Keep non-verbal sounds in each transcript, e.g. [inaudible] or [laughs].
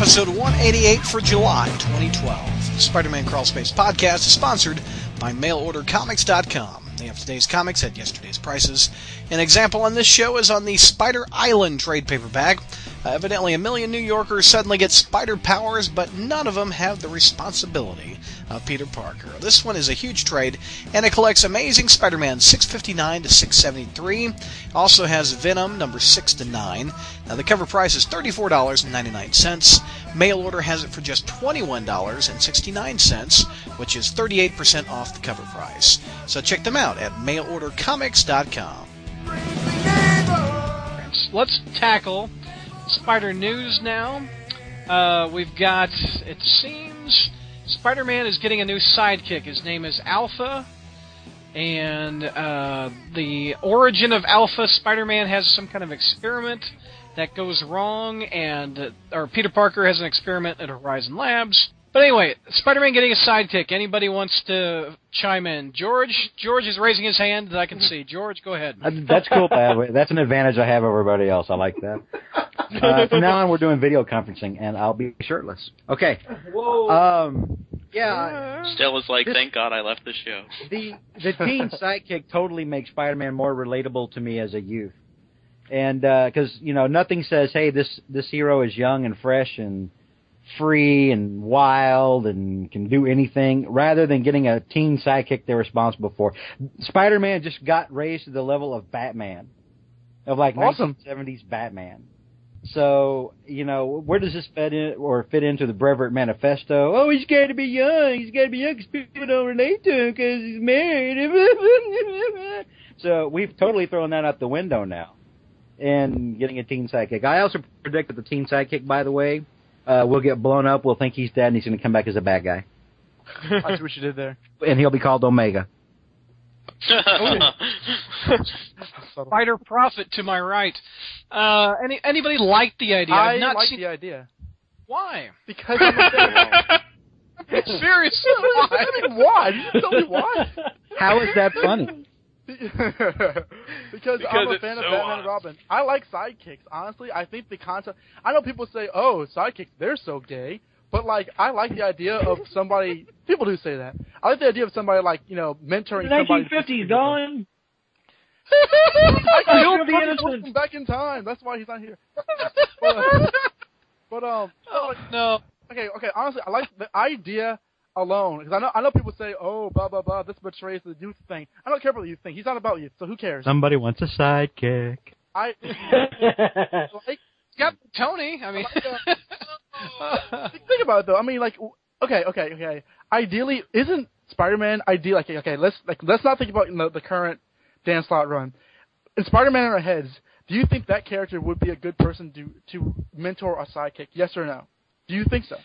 episode 188 for July 2012. The Spider-Man Crawl Space podcast is sponsored by MailOrderComics.com. They have today's comics at yesterday's prices. An example on this show is on the Spider Island trade paperback. Uh, evidently, a million New Yorkers suddenly get spider powers, but none of them have the responsibility of Peter Parker. This one is a huge trade, and it collects Amazing Spider-Man 659 to 673. Also has Venom number 6 to 9. Now, the cover price is $34.99. Mail order has it for just $21.69, which is 38% off the cover price. So check them out at mailordercomics.com. Let's tackle Spider News now. Uh, we've got, it seems, Spider Man is getting a new sidekick. His name is Alpha. And uh, the origin of Alpha Spider Man has some kind of experiment that goes wrong, and or Peter Parker has an experiment at Horizon Labs. But anyway, Spider-Man getting a sidekick. Anybody wants to chime in? George, George is raising his hand that I can see. George, go ahead. That's cool, That's an advantage I have over everybody else. I like that. Uh, from now on, we're doing video conferencing, and I'll be shirtless. Okay. Whoa. Um, yeah. Still is like, This- thank God I left the show. the the teen sidekick totally makes Spider-Man more relatable to me as a youth, and uh, because you know nothing says, "Hey, this this hero is young and fresh and free and wild and can do anything," rather than getting a teen sidekick they're responsible for. Spider-Man just got raised to the level of Batman, of like Awesome. 1970s Batman. So you know, where does this fit in or fit into the Brevoort Manifesto? Oh, he's got to be young. He's got to be young because people don't relate to him because he's married. [laughs] so we've totally thrown that out the window now, and getting a teen sidekick. I also predict that the teen sidekick, by the way, uh, will get blown up. We'll think he's dead, and he's going to come back as a bad guy, [laughs] I see what you did there. and he'll be called Omega. [laughs] Fighter Prophet to my right. Uh, any anybody like the idea? I I've not like seen. the idea Why? because [laughs] I'm a I why? mean, why? You just tell me why. How is that funny? [laughs] because, I'm a it's fan of Batman honest. and Robin. I like sidekicks. Honestly, I think the concept. I know people say, "Oh, sidekicks, they're so gay," but like, I like the idea of somebody. [laughs] people do say that. I like the idea of somebody like you know mentoring somebody. 1950s, Don. I killed the fucking innocent. Back in time. That's why he's not here. [laughs] but, uh, but um, Oh no. okay, okay. Honestly, I like the idea alone because I know I know people say, "Oh, blah blah blah, this betrays the youth thing." I don't care about the youth thing. He's not about youth, so who cares? Somebody wants a sidekick. I [laughs] like. Got Tony. I mean. [laughs] Think think about it though. I mean, like, okay, okay, okay. Ideally, isn't Spider-Man ideal? Like, okay, let's like let's not think about you know, the current Dan Slott run. In Spider-Man in our heads, do you think that character would be a good person to to mentor a sidekick? Yes or no? Do you think so?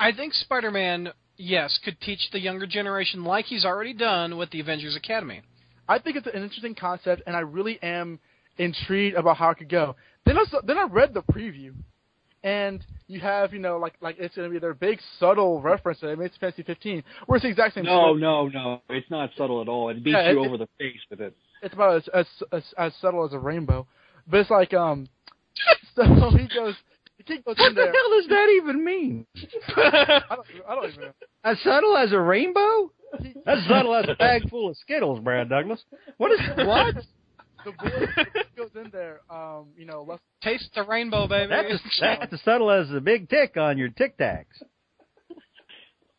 I think Spider-Man, yes, could teach the younger generation like he's already done with the Avengers Academy. I think it's an interesting concept, and I really am intrigued about how it could go. Then I saw, then I read the preview, and you have you know like like it's gonna be their big subtle reference to Amazing Fantasy 15, where it's the exact same. No, story. no, no. It's not subtle at all. It beats Yeah, you it- over the face with it. it's about as, as as as subtle as a rainbow. But it's like um [laughs] so he goes the kid goes What in the there. hell does that even mean? [laughs] I don't I don't even know. As subtle as a rainbow? He, As subtle as a bag [laughs] full of Skittles, Brad Douglas. What is [laughs] what? the boy kid goes in there, um, you know, less Taste the rainbow, baby. That's as, that's as subtle as a big tick on your Tic Tacs.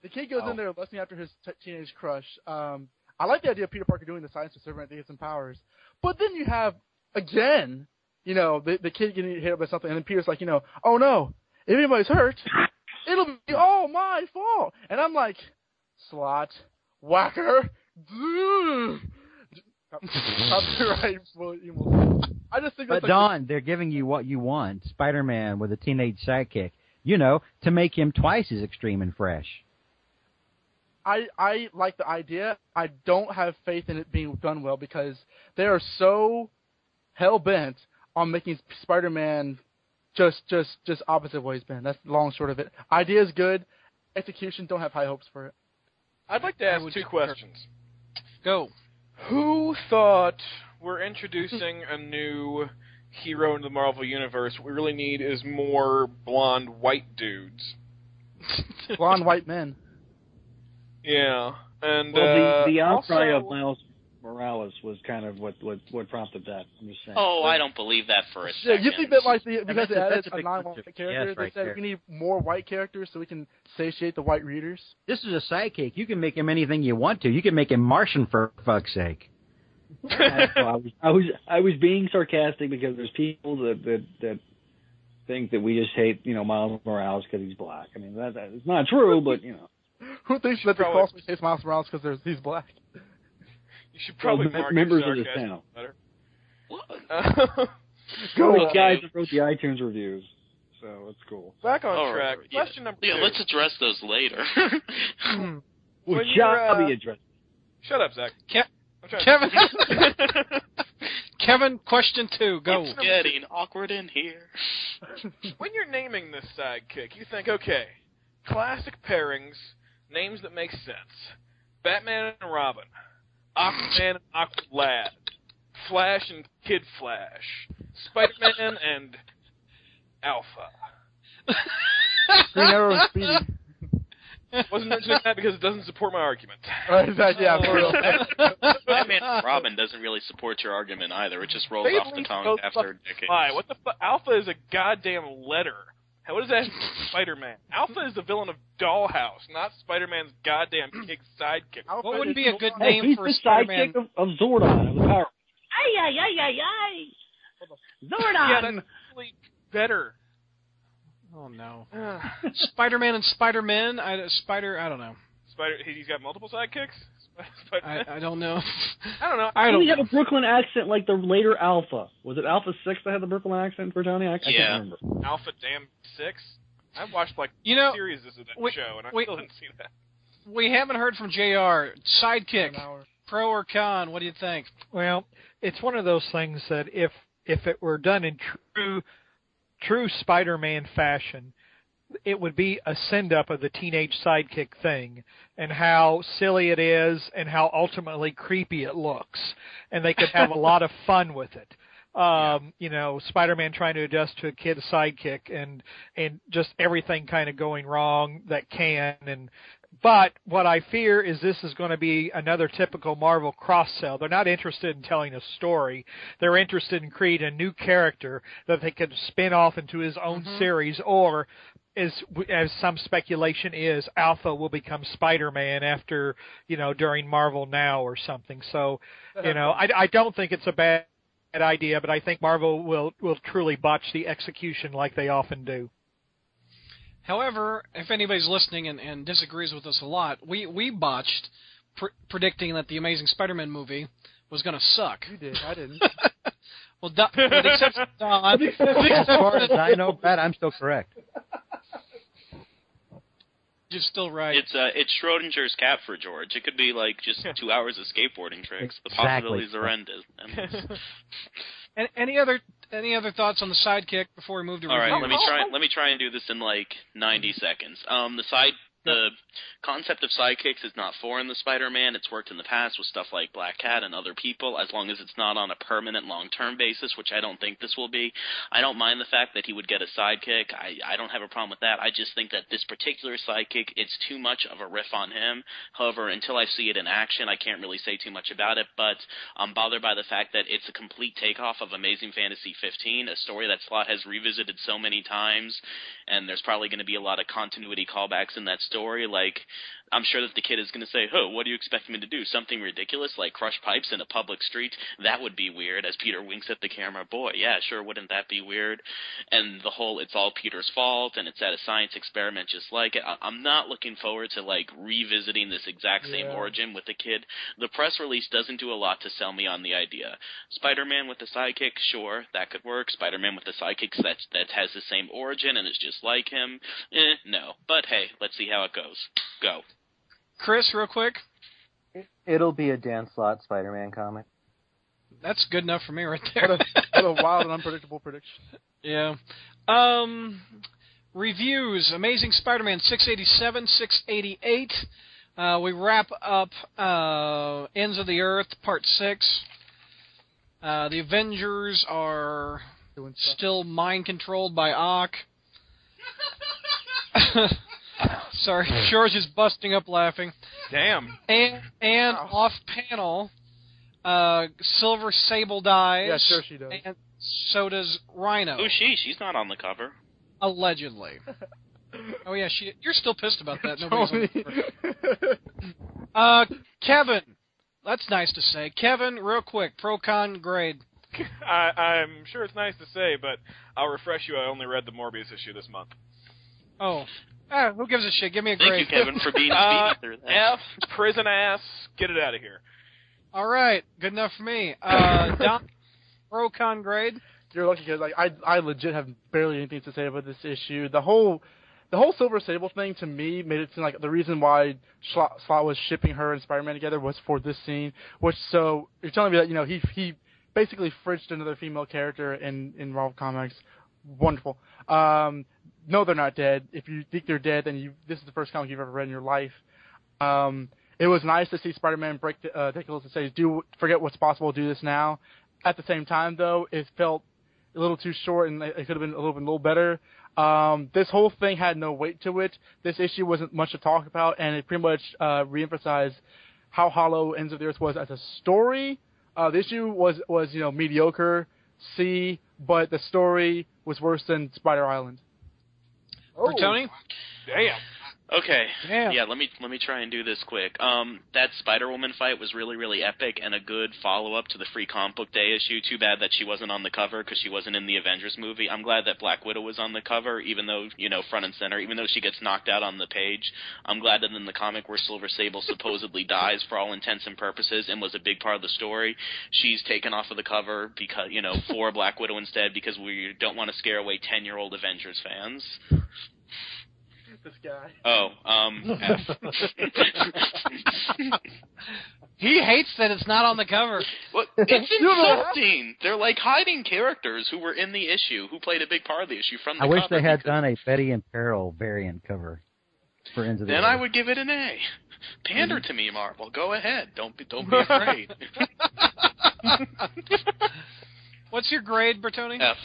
the kid goes Oh. in there lusting after his t- teenage crush. Um I like the idea of Peter Parker doing the science experiment to get some powers. But then you have again, you know, the the kid getting hit by something and then Peter's like, you know, oh no, if anybody's hurt, it'll be all my fault. And I'm like, slot, whacker, full. [laughs] I just think But that's like Don, they're giving you what you want. Spider-Man with a teenage sidekick. You know, to make him twice as extreme and fresh. I I like the idea. I don't have faith in it being done well because they are so hell bent on making Spider-Man just just just opposite of what he's been. That's the long short of it. Idea is good. Execution, don't have high hopes for it. I'd like to ask two concur. questions. Go. Who thought we're introducing a new hero in the Marvel universe. What we really need is more blonde white dudes. Blonde white men. Yeah, and Well, uh, the the outcry also, of Miles Morales was kind of what what what prompted that. I'm just saying. Oh, I don't believe that for a Yeah, second. you think that like the, because that's it a- added a a big non-white bunch of character, yes they right said there. we need more white characters so we can satiate the white readers. This is a sidekick. You can make him anything you want to. You can make him Martian for fuck's sake. [laughs] I, I was I was I was being sarcastic because there's people that that that think that we just hate you know Miles Morales because he's black. I mean that, that it's not true, but you know. Who thinks that the Probably- crossway hates Miles Morales because he's black? You should probably Well, mark members of the sarcasm town. better. What? [laughs] Go Go the guys that wrote the iTunes reviews, so it's cool. Back on All track. right, yeah. Question number Yeah, let's address those later. [laughs] Well, When you're, shall uh, be addressed. Shut up, Zach. Ke- Kevin, [laughs] Kevin, question two, go. it's getting awkward in here. when you're naming this sidekick, you think, okay, classic pairings, names that make sense. Batman and Robin, Aquaman and Aqualad, Flash and Kid Flash, Spider-Man and Alpha. Green Arrow and Speedy. Wasn't mentioning that because it doesn't support my argument. [laughs] Oh, right, exactly, yeah, for real. Batman and Robin doesn't really support your argument either. It just rolls They off the tongue after fucking decades. Why? What the fuck? Alpha is a goddamn letter. How what that have to do with Spider-Man? Alpha is the villain of Dollhouse, not Spider-Man's goddamn [clears throat] kick sidekick. Alpha What would be a so good fun. Hey, name he's for the Spider-Man. sidekick of, of Zordon of the Power. Ay, ay, ay, ay, ay. Yeah, Zordon. that's really better. Oh no. [sighs] Spider-Man and Spider-Man. I Spider. I don't know. Spider, he's got multiple sidekicks. [laughs] Spider- I, I don't know. [laughs] I don't know. I Didn't don't. he have a Brooklyn accent like the later Alpha? Was it Alpha Six that had the Brooklyn accent for Tony? I, I Yeah. can't remember. Alpha Damn Six. I've watched like You know, series of that we- show, and I we- still didn't see that. we haven't heard from Jr. Sidekick, pro or con? What do you think? Well, it's one of those things that if if it were done in true true Spider-Man fashion, it would be a send up of the teenage sidekick thing and how silly it is and how ultimately creepy it looks. And they could have a lot of [laughs] fun with it. Um, you know, Spider-Man trying to adjust to a kid's sidekick and and just everything kind of going wrong that can and but what I fear is this is going to be another typical Marvel cross sell. They're not interested in telling a story. They're interested in creating a new character that they could spin off into his own series or as as some speculation is Alpha will become Spider-Man after, you know, during Marvel Now or something. So, you know, I I don't think it's a bad idea, but I think Marvel will will truly botch the execution like they often do. However, if anybody's listening and, and disagrees with us a lot, we we botched pr- predicting that the Amazing Spider-Man movie was going to suck. You did, I didn't. [laughs] Well, [laughs] Don, but except for Don, As far as I know, Pat, I'm still correct. You're still right. It's uh, it's Schrodinger's cat for George. It could be like just two hours of skateboarding tricks. The Exactly. possibilities are endless. endless. [laughs] And any other any other thoughts on the sidekick before we move to All right, review? let me try. Let me try and do this in like 90 seconds. Um, the side, the concept of sidekicks is not foreign to Spider-Man. It's worked in the past with stuff like Black Cat and other people, as long as it's not on a permanent, long-term basis, which I don't think this will be. I don't mind the fact that he would get a sidekick. I I don't have a problem with that. I just think that this particular sidekick, it's too much of a riff on him. However, until I see it in action, I can't really say too much about it. But I'm bothered by the fact that it's a complete takeoff of Amazing Fantasy 15, a story that Slott has revisited so many times, and there's probably going to be a lot of continuity callbacks in that story. Story like, I'm sure that the kid is going to say, "Oh, what do you expect me to do? Something ridiculous like crush pipes in a public street? That would be weird." As Peter winks at the camera, "Boy, yeah, sure, wouldn't that be weird?" And the whole "it's all Peter's fault" and it's at a science experiment just like it. I- I'm not looking forward to like revisiting this exact same Yeah. origin with the kid. The press release doesn't do a lot to sell me on the idea. Spider-Man with the sidekick, sure, that could work. Spider-Man with the sidekicks that that has the same origin and is just like him, eh, no. But hey, let's see how it goes. Go. Chris, real quick. It'll be a Dan Slott Spider-Man comic. That's good enough for me right What there. a, what a [laughs] wild and unpredictable prediction. yeah. Um, reviews: Amazing Spider-Man 687, 688. Uh, we wrap up uh, Ends of the Earth Part Six. Uh, the Avengers are still mind controlled by Ock. [laughs] Sorry, George is busting up laughing. Damn. And and Ow. off panel, uh, Silver Sable dies. Yeah, sure she does. And so does Rhino. Who's she? She's not on the cover. Allegedly. [laughs] Oh yeah, she. You're still pissed about that. Nobody's on the cover. Uh, Kevin. That's nice to say. Kevin, real quick, pro con grade. [laughs] I, I'm sure it's nice to say, but I'll refresh you. I only read the Morbius issue this month. Oh, ah, who gives a shit? Give me a grade. Thank grade. you, Kevin, for being [laughs] Uh, speedy through that. F, prison ass, get it out of here. All right, good enough for me. Uh, [laughs] Don, pro con grade. You're lucky because like I I legit have barely anything to say about this issue. The whole the whole Silver Sable thing to me made it seem like the reason why Slott, Slott was shipping her and Spider-Man together was for this scene. Which so you're telling me that you know he he basically fridged another female character in in Marvel Comics. Wonderful. Um, no, they're not dead. If you think they're dead, then you this is the first comic you've ever read in your life. Um, it was nice to see Spider-Man break the, uh, Nicholas and say, "Do forget what's possible. Do this now." At the same time, though, it felt a little too short, and it could have been a little bit a little better. Um, this whole thing had no weight to it. This issue wasn't much to talk about, and it pretty much uh, reemphasized how hollow Ends of the Earth was as a story. Uh, the issue was was you know mediocre, C, but the story was worse than Spider Island. For oh. Tony. Damn. Okay. Damn. Yeah, let me let me try and do this quick. Um, that Spider Woman fight was really really epic and a good follow up to the free comic book day issue. Too bad that she wasn't on the cover because she wasn't in the Avengers movie. I'm glad that Black Widow was on the cover, even though you know front and center, even though she gets knocked out on the page. I'm glad that in the comic where Silver Sable supposedly [laughs] dies for all intents and purposes and was a big part of the story, she's taken off of the cover because you know for [laughs] Black Widow instead because we don't want to scare away ten year old Avengers fans. This guy. Oh, um, F. [laughs] He hates that it's not on the cover. What? [laughs] It's insulting. They're like hiding characters who were in the issue, who played a big part of the issue from the I wish cover they had because done a Betty in Peril variant cover for Ends of the Then Earth. I would give it an A. Pander to me, Marvel. Go ahead. Don't be don't be afraid. [laughs] What's your grade, Bertoni? F.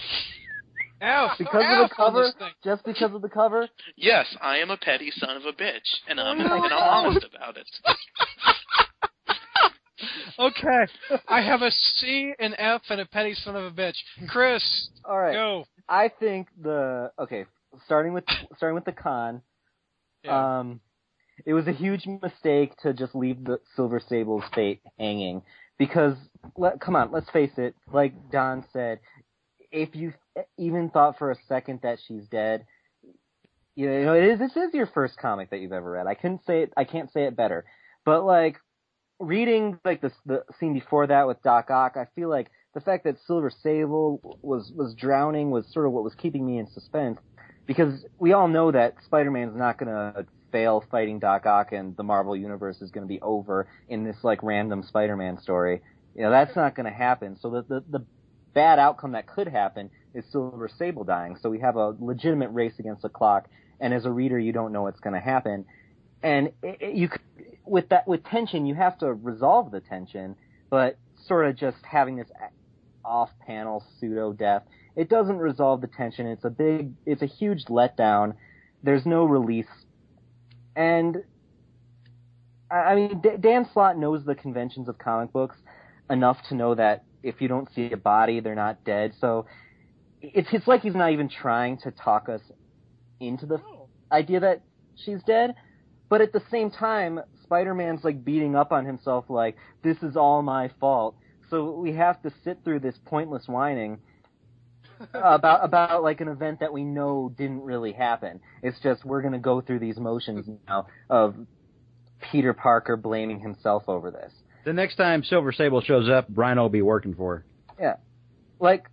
F. Because F of the cover, just because of the cover. [laughs] Yes, I am a petty son of a bitch, and I'm No. and I'm honest about it. [laughs] Okay, I have a C, an F, and a petty son of a bitch. Chris, All right. go. I think the okay, starting with starting with the con. Yeah. Um, it was a huge mistake to just leave the Silver Sable's fate hanging because let, come on, let's face it. Like Don said, if you even thought for a second that she's dead, you know, it is this is your first comic that you've ever read. I couldn't say it. I can't say it better. But like reading like the the scene before that with Doc Ock, I feel like the fact that Silver Sable was was drowning was sort of what was keeping me in suspense because we all know that Spider-Man's not going to fail fighting Doc Ock and the Marvel universe is going to be over in this like random Spider-Man story. You know, that's not going to happen. So the, the the bad outcome that could happen is Silver Sable dying. So we have a legitimate race against the clock and as a reader you don't know what's going to happen. And it, it, you with that with tension you have to resolve the tension, but sort of just having this off-panel pseudo death it doesn't resolve the tension. It's a big, it's a huge letdown. There's no release, and I mean, D- Dan Slott knows the conventions of comic books enough to know that if you don't see a body, they're not dead. So it's it's like he's not even trying to talk us into the idea that she's dead. But at the same time, Spider-Man's like beating up on himself, like this is all my fault. So we have to sit through this pointless whining [laughs] about about like an event that we know didn't really happen. It's just we're gonna go through these motions now of Peter Parker blaming himself over this. The next time Silver Sable shows up, Rhino will be working for her. Yeah, like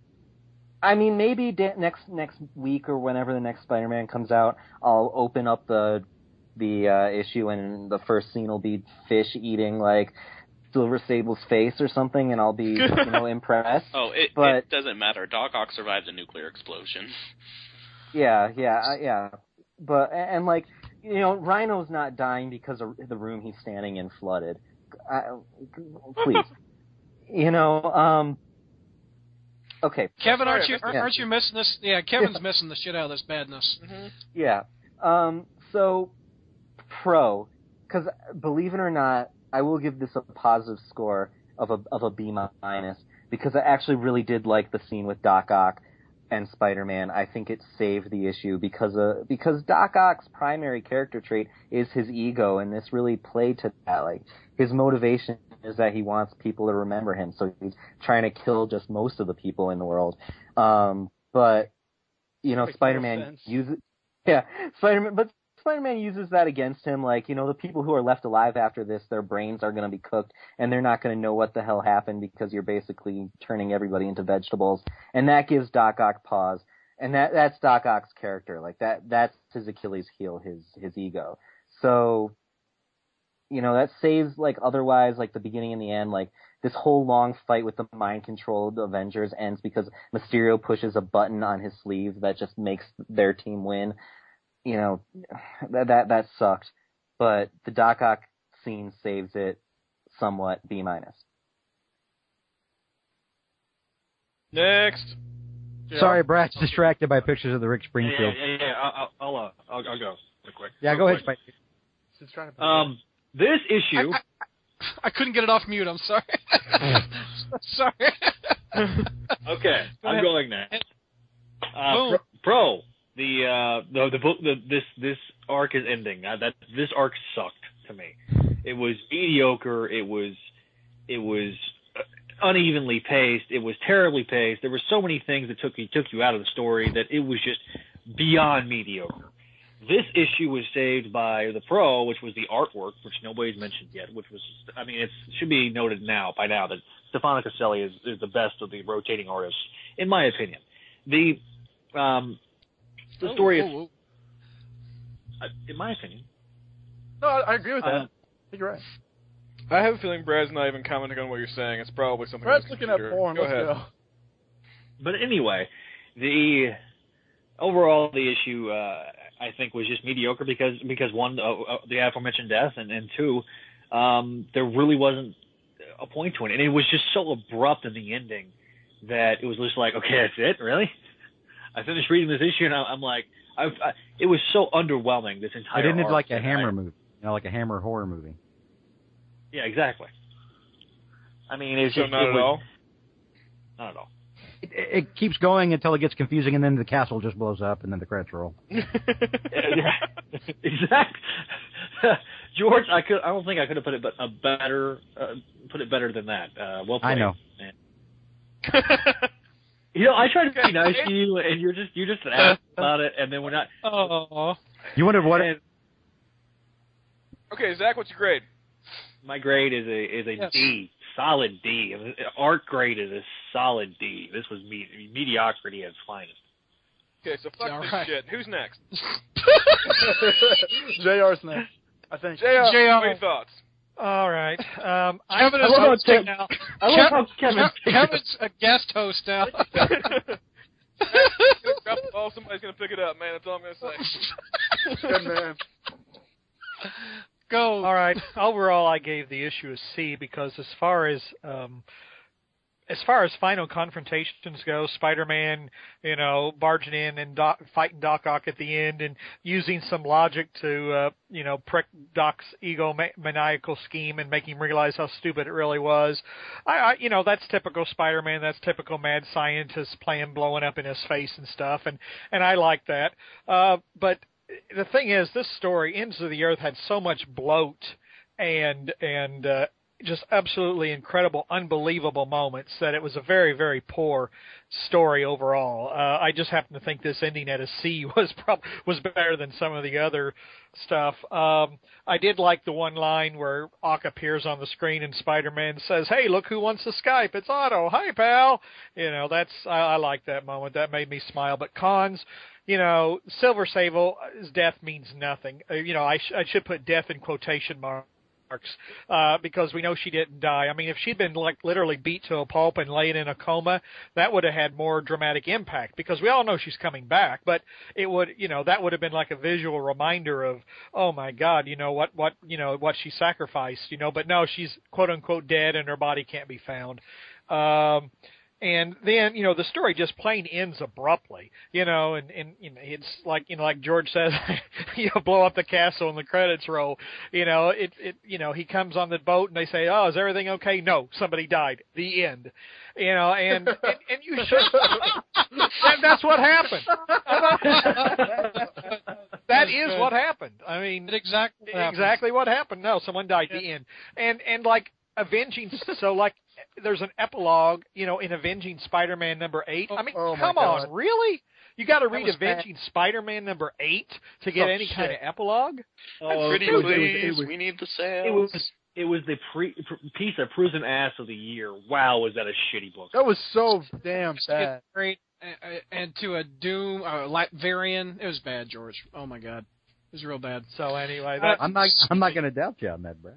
I mean maybe da- next next week or whenever the next Spider-Man comes out, I'll open up the the uh, issue and the first scene will be Fish eating like Silver Sable's face or something, and I'll be you know [laughs] impressed. Oh, it, But- it doesn't matter. Doc Ock survived a nuclear explosion. Yeah, yeah, uh, yeah. But and, and like you know, Rhino's not dying because of the room he's standing in flooded. I, please, you know, um, Okay, Kevin, aren't you yeah. aren't you missing this? Yeah, Kevin's missing the shit out of this badness. hmm Yeah. Um, so, pro, because believe it or not, I will give this a positive score of a of a B minus because I actually really did like the scene with Doc Ock and Spider Man. I think it saved the issue because uh, because Doc Ock's primary character trait is his ego, and this really played to that. Like his motivation is that he wants people to remember him, so he's trying to kill just most of the people in the world. Um, but you know, Spider-Man uses [laughs] yeah, Spider-Man, but Spider-Man uses that against him. Like, you know, the people who are left alive after this, their brains are going to be cooked, and they're not going to know what the hell happened because you're basically turning everybody into vegetables, and that gives Doc Ock pause. And that that's Doc Ock's character. Like that that's his Achilles heel, his his ego. So, you know, that saves like otherwise like the beginning and the end. Like this whole long fight with the mind controlled Avengers ends because Mysterio pushes a button on his sleeve that just makes their team win you know, that that that sucked. But the Doc Ock scene saves it somewhat. B minus. Next. Sorry, Brad's distracted by pictures of the Rick Springfield. yeah, yeah. yeah. I'll, I'll, uh, I'll, I'll go real quick. Yeah, Real go ahead, quick. Spike. Just trying to. Um, this issue. I, I couldn't get it off mute. I'm sorry. [laughs] sorry. [laughs] Okay, Go I'm ahead. going next. Uh, Boom. pro, pro, the uh, the the book, the, this this arc is ending. Uh, that this arc sucked to me. It was mediocre. It was it was uh, unevenly paced. It was terribly paced. There were so many things that took you took you out of the story that it was just beyond mediocre. This issue was saved by the pro, which was the artwork, which nobody's mentioned yet. Which was, I mean, it should be noted now by now that Stefano Caselli is, is the best of the rotating artists, in my opinion. The um, the story Oh, is, in my opinion, No, I, I agree with that. Uh, I you're right. I have a feeling Brad's not even commenting on what you're saying. It's probably something. Brad's looking at porn. Go Let's ahead. go. but anyway, the overall the issue uh, I think was just mediocre because because one uh, uh, the aforementioned death and and two um, there really wasn't a point to it and it was just so abrupt in the ending that it was just like okay that's it really I finished reading this issue and I, I'm like I, I it was so underwhelming this entire. I didn't it arc like a Hammer I- movie, you know, like a Hammer horror movie. yeah exactly I mean it's So just not it at was, all. not at all It, it keeps going until it gets confusing, and then the castle just blows up, and then the credits roll. [laughs] [laughs] exactly. [laughs] George, I could. I don't think I could have put it, but a better, uh, put it better than that. Uh, well played. I know. Man. You know, I try to be nice to you, and you're just you're just an ass uh-huh. about it, and then we're not. Oh, You wonder what? and okay, Zach, what's your grade? my grade is a is a D, Yes. solid D. Art grade is a solid D. This was me- mediocrity at its finest. Okay, so fuck All this right. shit. Who's next? [laughs] JR's next. I think. JR, JR. what are your thoughts? All right. Um, I'm Kevin is I love hosting how now. I love how Kevin. Kevin's a guest host now. [laughs] Drop the ball, somebody's gonna pick it up, man. That's all I'm gonna say. Good man. Go. All right. Overall, I gave the issue a C because as far as um, as far as final confrontations go, Spider-Man, you know, barging in and Doc, fighting Doc Ock at the end and using some logic to, uh, you know, prick Doc's ego maniacal scheme and make him realize how stupid it really was. I, I, you know, that's typical Spider-Man. That's typical mad scientist playing blowing up in his face and stuff, and and I like that. Uh, but the thing is, this story, Ends of the Earth, had so much bloat and and uh, just absolutely incredible, unbelievable moments that it was a very, very poor story overall. Uh, I just happen to think this ending at a C [laughs] was prob- was better than some of the other stuff. Um, I did like the one line where Ock appears on the screen and Spider-Man says, "Hey, look who wants to Skype? It's Otto. Hi, pal." You know, that's I, I like that moment. That made me smile. But cons, you know, Silver Sable's death means nothing. Uh, you know, I, sh- I should put death in quotation marks uh, because we know she didn't die. I mean, if she'd been like literally beat to a pulp and laid in a coma, that would have had more dramatic impact because we all know she's coming back. But it would, you know, that would have been like a visual reminder of, oh my God, you know what, what, you know, what she sacrificed, you know. But no, she's quote unquote dead and her body can't be found. Um, and then you know the story just plain ends abruptly you know and and you know it's like you know like george says [laughs] you know blow up the castle and the credits roll you know it it you know he comes on the boat and they say oh is everything okay? No somebody died. The end. You know and and, and you should and that's what happened. [laughs] That is what happened. I mean exactly exactly what happened. No someone died. The end. And and like avenging so like there's an epilogue, you know, in Avenging Spider-Man number eight. I mean, Oh, my come God. on, really? You got to read was bad. Avenging Spider-Man number eight to get Oh, any kind of epilogue? Oh, Pretty it was, please, it was, we need the it sales. was it was the pre, piece of prison ass of the year. Wow, was that a shitty book? That was so damn It's bad. great, uh, and to a Doom, uh, Latverian, it was bad, George. Oh my God, it was real bad. So anyway, Uh, that, I'm not. I'm not going to doubt you on that, Brad.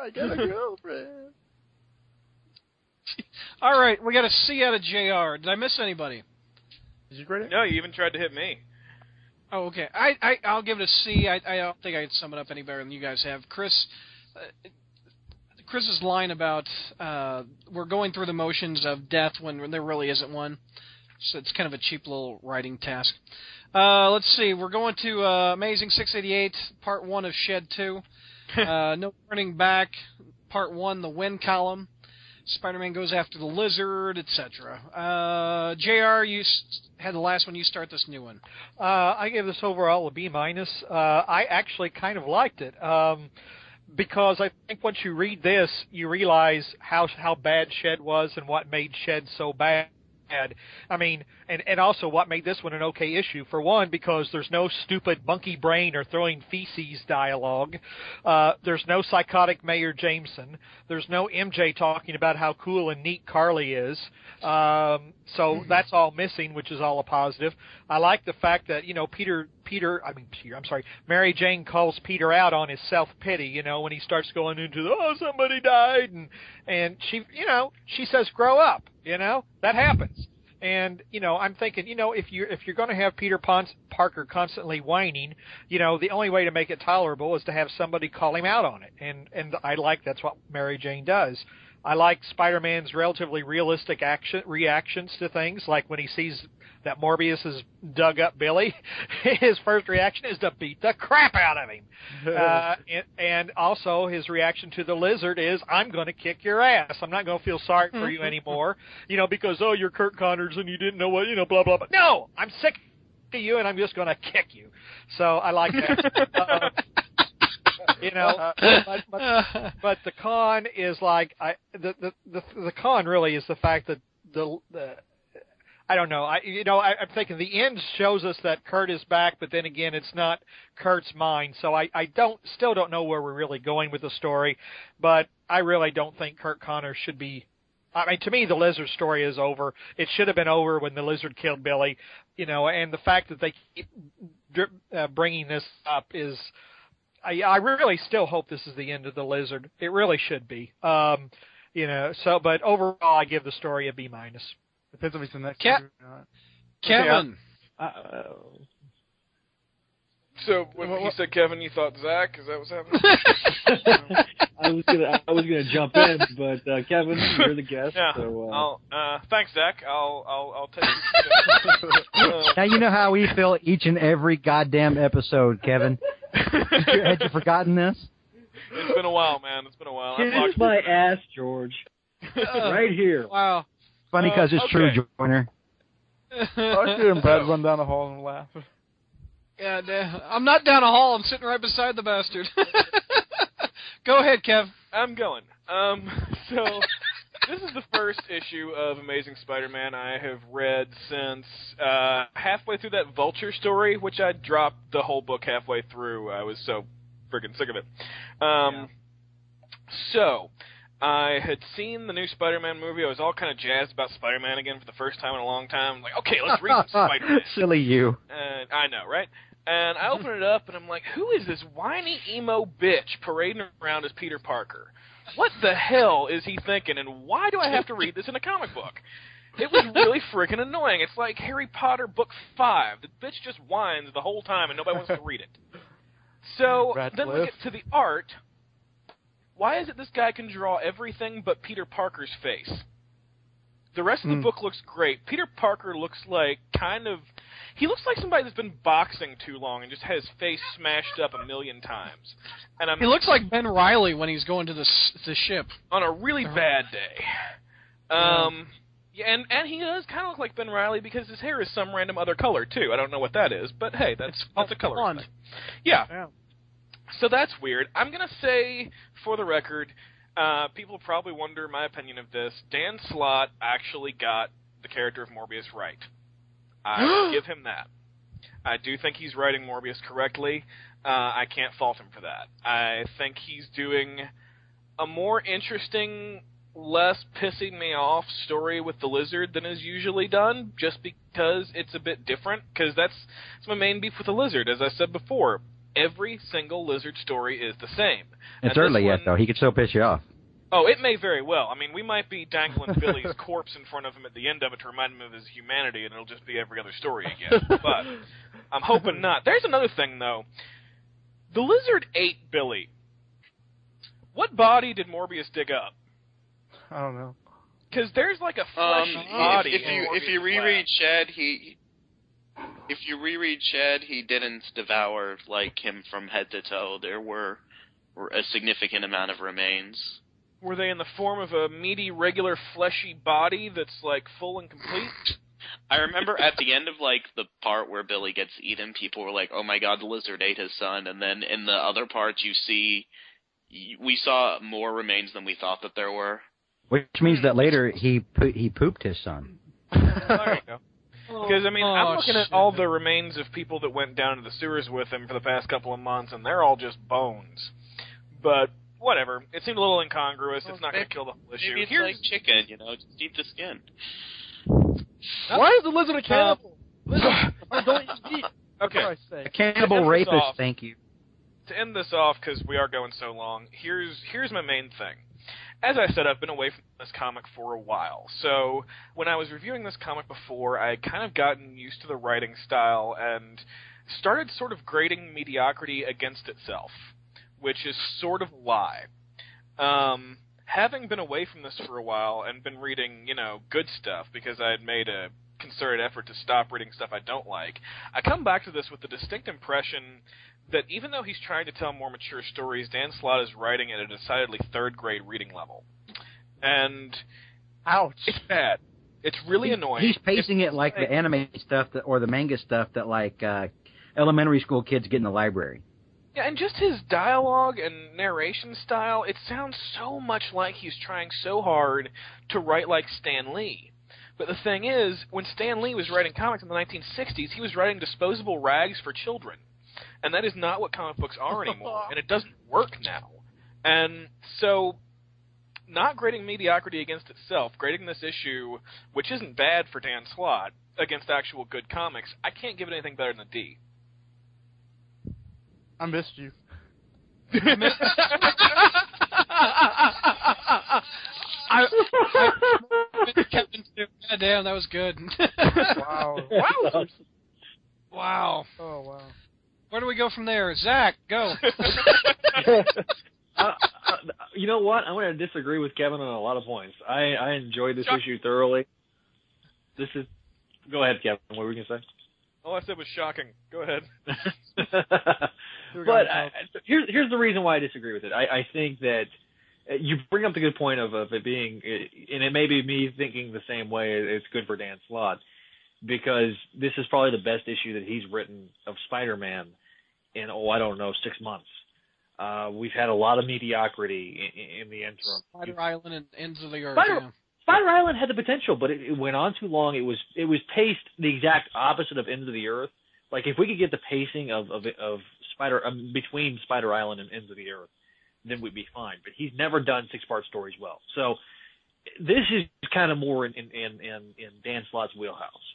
I got a girlfriend. [laughs] All right, we got a C out of Jr. Did I miss anybody? Did you grade it? No, you even tried to hit me. Oh, okay. I, I I'll give it a C. I I don't think I could sum it up any better than you guys have. Chris, uh, Chris's line about uh, we're going through the motions of death when, when there really isn't one. So it's kind of a cheap little writing task. Uh, let's see. We're going to uh, Amazing 688, Part One of Shed Two. [laughs] uh, no turning back. Part One, the win column. Spider-Man goes after the lizard, etc. Uh, Jr. You s- had the last one. You start this new one. Uh, I gave this overall a B minus. Uh, I actually kind of liked it um, because I think once you read this, you realize how how bad Shed was and what made Shed so bad. I mean, and and also what made this one an okay issue. For one, because there's no stupid monkey brain or throwing feces dialogue. Uh, there's no psychotic Mayor Jameson. There's no MJ talking about how cool and neat Carly is. Um, so that's all missing, which is all a positive. I like the fact that you know Peter Peter I mean Peter I'm sorry Mary Jane calls Peter out on his self pity. You know when he starts going into the, oh somebody died and and she you know she says grow up. You know that happens. And you know, I'm thinking, you know, if you're if you're going to have Peter Pons- Parker constantly whining, you know, the only way to make it tolerable is to have somebody call him out on it. And and I like that's what Mary Jane does. I like Spider-Man's relatively realistic action reactions to things, like when he sees that Morbius has dug up Billy, [laughs] his first reaction is to beat the crap out of him. [laughs] uh, and, and also his reaction to the lizard is, "I'm going to kick your ass. I'm not going to feel sorry for you anymore, you know, because oh you're Curt Connors and you didn't know what you know, blah blah blah. No, I'm sick of you and I'm just going to kick you. So I like that. [laughs] uh, you know, [laughs] but, but but the con is like I the the the, the con really is the fact that the the I don't know. I you know I, I'm thinking the end shows us that Curt is back, but then again, it's not Curt's mind. So I I don't still don't know where we're really going with the story, but I really don't think Curt Connors should be. I mean, to me, the lizard story is over. It should have been over when the lizard killed Billy, you know. And the fact that they keep uh, bringing this up is, I, I really still hope this is the end of the lizard. It really should be. Um, you know. So, but overall, I give the story a B minus. Depends if he's the next Cat- or not. Kevin. Uh, So when What- he what- said Kevin, you thought Zach? Is that what's happening? [laughs] I was gonna I was gonna jump in, but uh, Kevin, you're the guest. yeah. So, uh, I'll, uh, thanks, Zach. I'll I'll I'll take it. uh, [laughs] Now you know how we feel each and every goddamn episode, Kevin. Had you forgotten this? It's been a while, man. It's been a while. I've kiss locked- my ass, George. right here. Wow. Funny Uh, because it's true, okay. Joiner. I like hearing Brad run down the hall and laugh. Yeah, da- I'm not down a hall. I'm sitting right beside the bastard. [laughs] Go ahead, Kev. I'm going. Um, [laughs] so this is the first issue of Amazing Spider-Man I have read since uh, halfway through that Vulture story, which I dropped the whole book halfway through. I was so freaking sick of it. Um, So I had seen the new Spider-Man movie. I was all kind of jazzed about Spider-Man again for the first time in a long time. I'm like, okay, let's read some [laughs] Spider-Man. Silly you. And I know, right? And I open it up and I'm like, who is this whiny emo bitch parading around as Peter Parker? What the hell is he thinking and why do I have to read this in a comic book? It was really freaking annoying. It's like Harry Potter book 5. The bitch just whines the whole time and nobody wants to read it. So then we get to the art. Why is it this guy can draw everything but Peter Parker's face? The rest of the Hmm. book looks great. Peter Parker looks like kind of he looks like somebody that's been boxing too long and just had his face smashed up a million times. And I'm He looks like Ben Reilly when he's going to the s- the ship. on a really Uh-huh. bad day. Um, yeah, and and he does kind of look like Ben Reilly because his hair is some random other color too. I don't know what that is, but hey, that's that's a color Yeah. Yeah. So that's weird. I'm gonna say, for the record, uh, people probably wonder my opinion of this. Dan Slott actually got the character of Morbius right. I [gasps] give him that. I do think he's writing Morbius correctly. Uh, I can't fault him for that. I think he's doing a more interesting, less pissing me off story with the lizard than is usually done, just because it's a bit different. Because that's, that's my main beef with the lizard. As I said before, every single lizard story is the same. It's And this early yet, though. He could still piss you off. Oh, it may very well. I mean, we might be dangling Billy's [laughs] corpse in front of him at the end of it to remind him of his humanity, and it'll just be every other story again. [laughs] but I'm hoping not. There's another thing, though. The lizard ate Billy. What body did Morbius dig up? I don't know. Because there's like a Um, fleshy if, body. if in you if you reread flesh. Shed, he if you reread Shed, he didn't devour like him from head to toe. There were, were a significant amount of remains. were they in the form of a meaty, regular, fleshy body that's like full and complete? I remember at the end of like the part where Billy gets eaten, people were like, "Oh my god, the lizard ate his son." And then in the other parts, you see, we saw more remains than we thought that there were. Which means that hmm. later he po- he pooped his son. There you go. Because I mean, Oh, I'm looking shit. at all the remains of people that went down to the sewers with him for the past couple of months, and they're all just bones. But whatever, it seemed a little incongruous. it's not going to kill the whole issue. Maybe it's Here's like chicken, you know, just eat the skin. Why is the lizard a cannibal? [laughs] Lizard, don't eat okay. Christ's sake. A cannibal rapist, off. thank you. to end this off because we are going so long. Here's here's my main thing. As I said, I've been away from this comic for a while. So when I was reviewing this comic before, I had kind of gotten used to the writing style and started sort of grading mediocrity against itself, which is sort of lie. Um, having been away from this for a while and been reading, you know, good stuff because I had made a concerted effort to stop reading stuff I don't like, I come back to this with the distinct impression that even though he's trying to tell more mature stories, Dan Slott is writing at a decidedly third grade reading level. And Ouch. it's bad. It's really annoying. He's pacing it like the anime stuff that, or the manga stuff that like uh, elementary school kids get in the library. Yeah, and just his dialogue and narration style, it sounds so much like he's trying so hard to write like Stan Lee. But the thing is, when Stan Lee was writing comics in the 1960s, he was writing disposable rags for children. And that is not what comic books are anymore, [laughs] and it doesn't work now. And so, not grading mediocrity against itself, grading this issue, which isn't bad for Dan Slott, against actual good comics, I can't give it anything better than a D. I missed you. [laughs] I, I Captain too. God damn, that was good. [laughs] Wow. Wow. wow. Oh wow. Where do we go from there? Zach, go. [laughs] uh, uh, you know what? I'm going to disagree with Kevin on a lot of points. I, I enjoyed this Chuck. issue thoroughly. This is. Go ahead, Kevin. What were we going to say? All I said was shocking. Go ahead. [laughs] but I, here's here's the reason why I disagree with it. I, I think that uh, you bring up the good point of, of it being, uh, and it may be me thinking the same way. It's good for Dan Slott because this is probably the best issue that he's written of Spider-Man in oh I don't know six months. Uh, we've had a lot of mediocrity in, in the interim. Spider Island and Ends of the Earth. Spider- yeah. Spider Island had the potential, but it, it went on too long. It was it was paced the exact opposite of Ends of the Earth. Like if we could get the pacing of of, of Spider um, between Spider Island and Ends of the Earth, then we'd be fine. But he's never done six part stories well. So this is kind of more in in in, in, in Dan Slott's wheelhouse.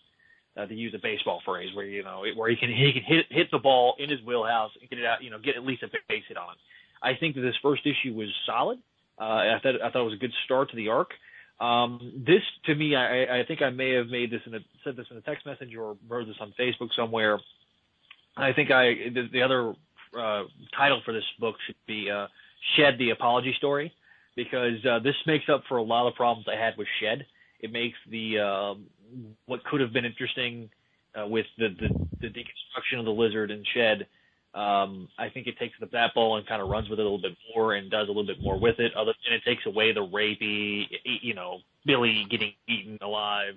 Uh, to use a baseball phrase, where you know where he can he can hit hit the ball in his wheelhouse and get it out, you know, get at least a base hit on it. I think that this first issue was solid. Uh, I thought I thought it was a good start to the arc. Um, this to me, I, I think I may have made this in a said this in a text message or wrote this on Facebook somewhere. I think I the, the other uh, title for this book should be uh, "Shed: The Apology Story," because uh, this makes up for a lot of problems I had with Shed, It makes the um, what could have been interesting uh, with the, the the deconstruction of the lizard and shed. Um, I think it takes the, that ball and kind of runs with it a little bit more and does a little bit more with it. Other and it takes away the rapey, you know, Billy getting eaten alive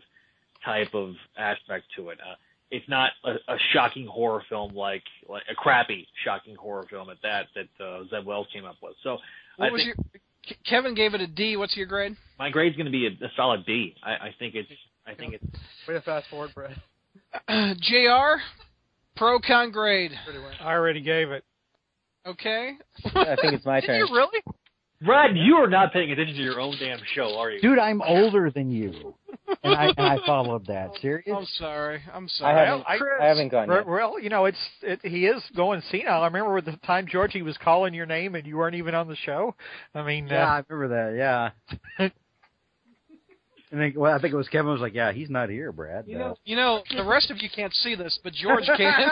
type of aspect to it. Uh, it's not a, a shocking horror film like like a crappy shocking horror film at that that uh, Zeb Wells came up with. So What I was think your? Kevin gave it a D. What's your grade? my grade's going to be a, a solid B. I, I think it's I think it's Way to fast forward, Brett. [clears throat] Jr. Pro con grade. I already gave it. Okay. I think it's my [laughs] Did turn. you really? Brad. You are not paying attention to your own damn show, are you? Dude, I'm older than you, and I and I followed that. [laughs] Serious? I'm sorry. I'm I sorry. haven't. I- I haven't gone Well, yet. well, you know, it's it, he is going senile. I remember with the time George he was calling your name and you weren't even on the show. I mean, Yeah, uh, I remember that. Yeah. [laughs] I think. Well, I think it was Kevin was like, "Yeah, he's not here, Brad." You Uh, know, you know, the rest of you can't see this, but George [laughs] can.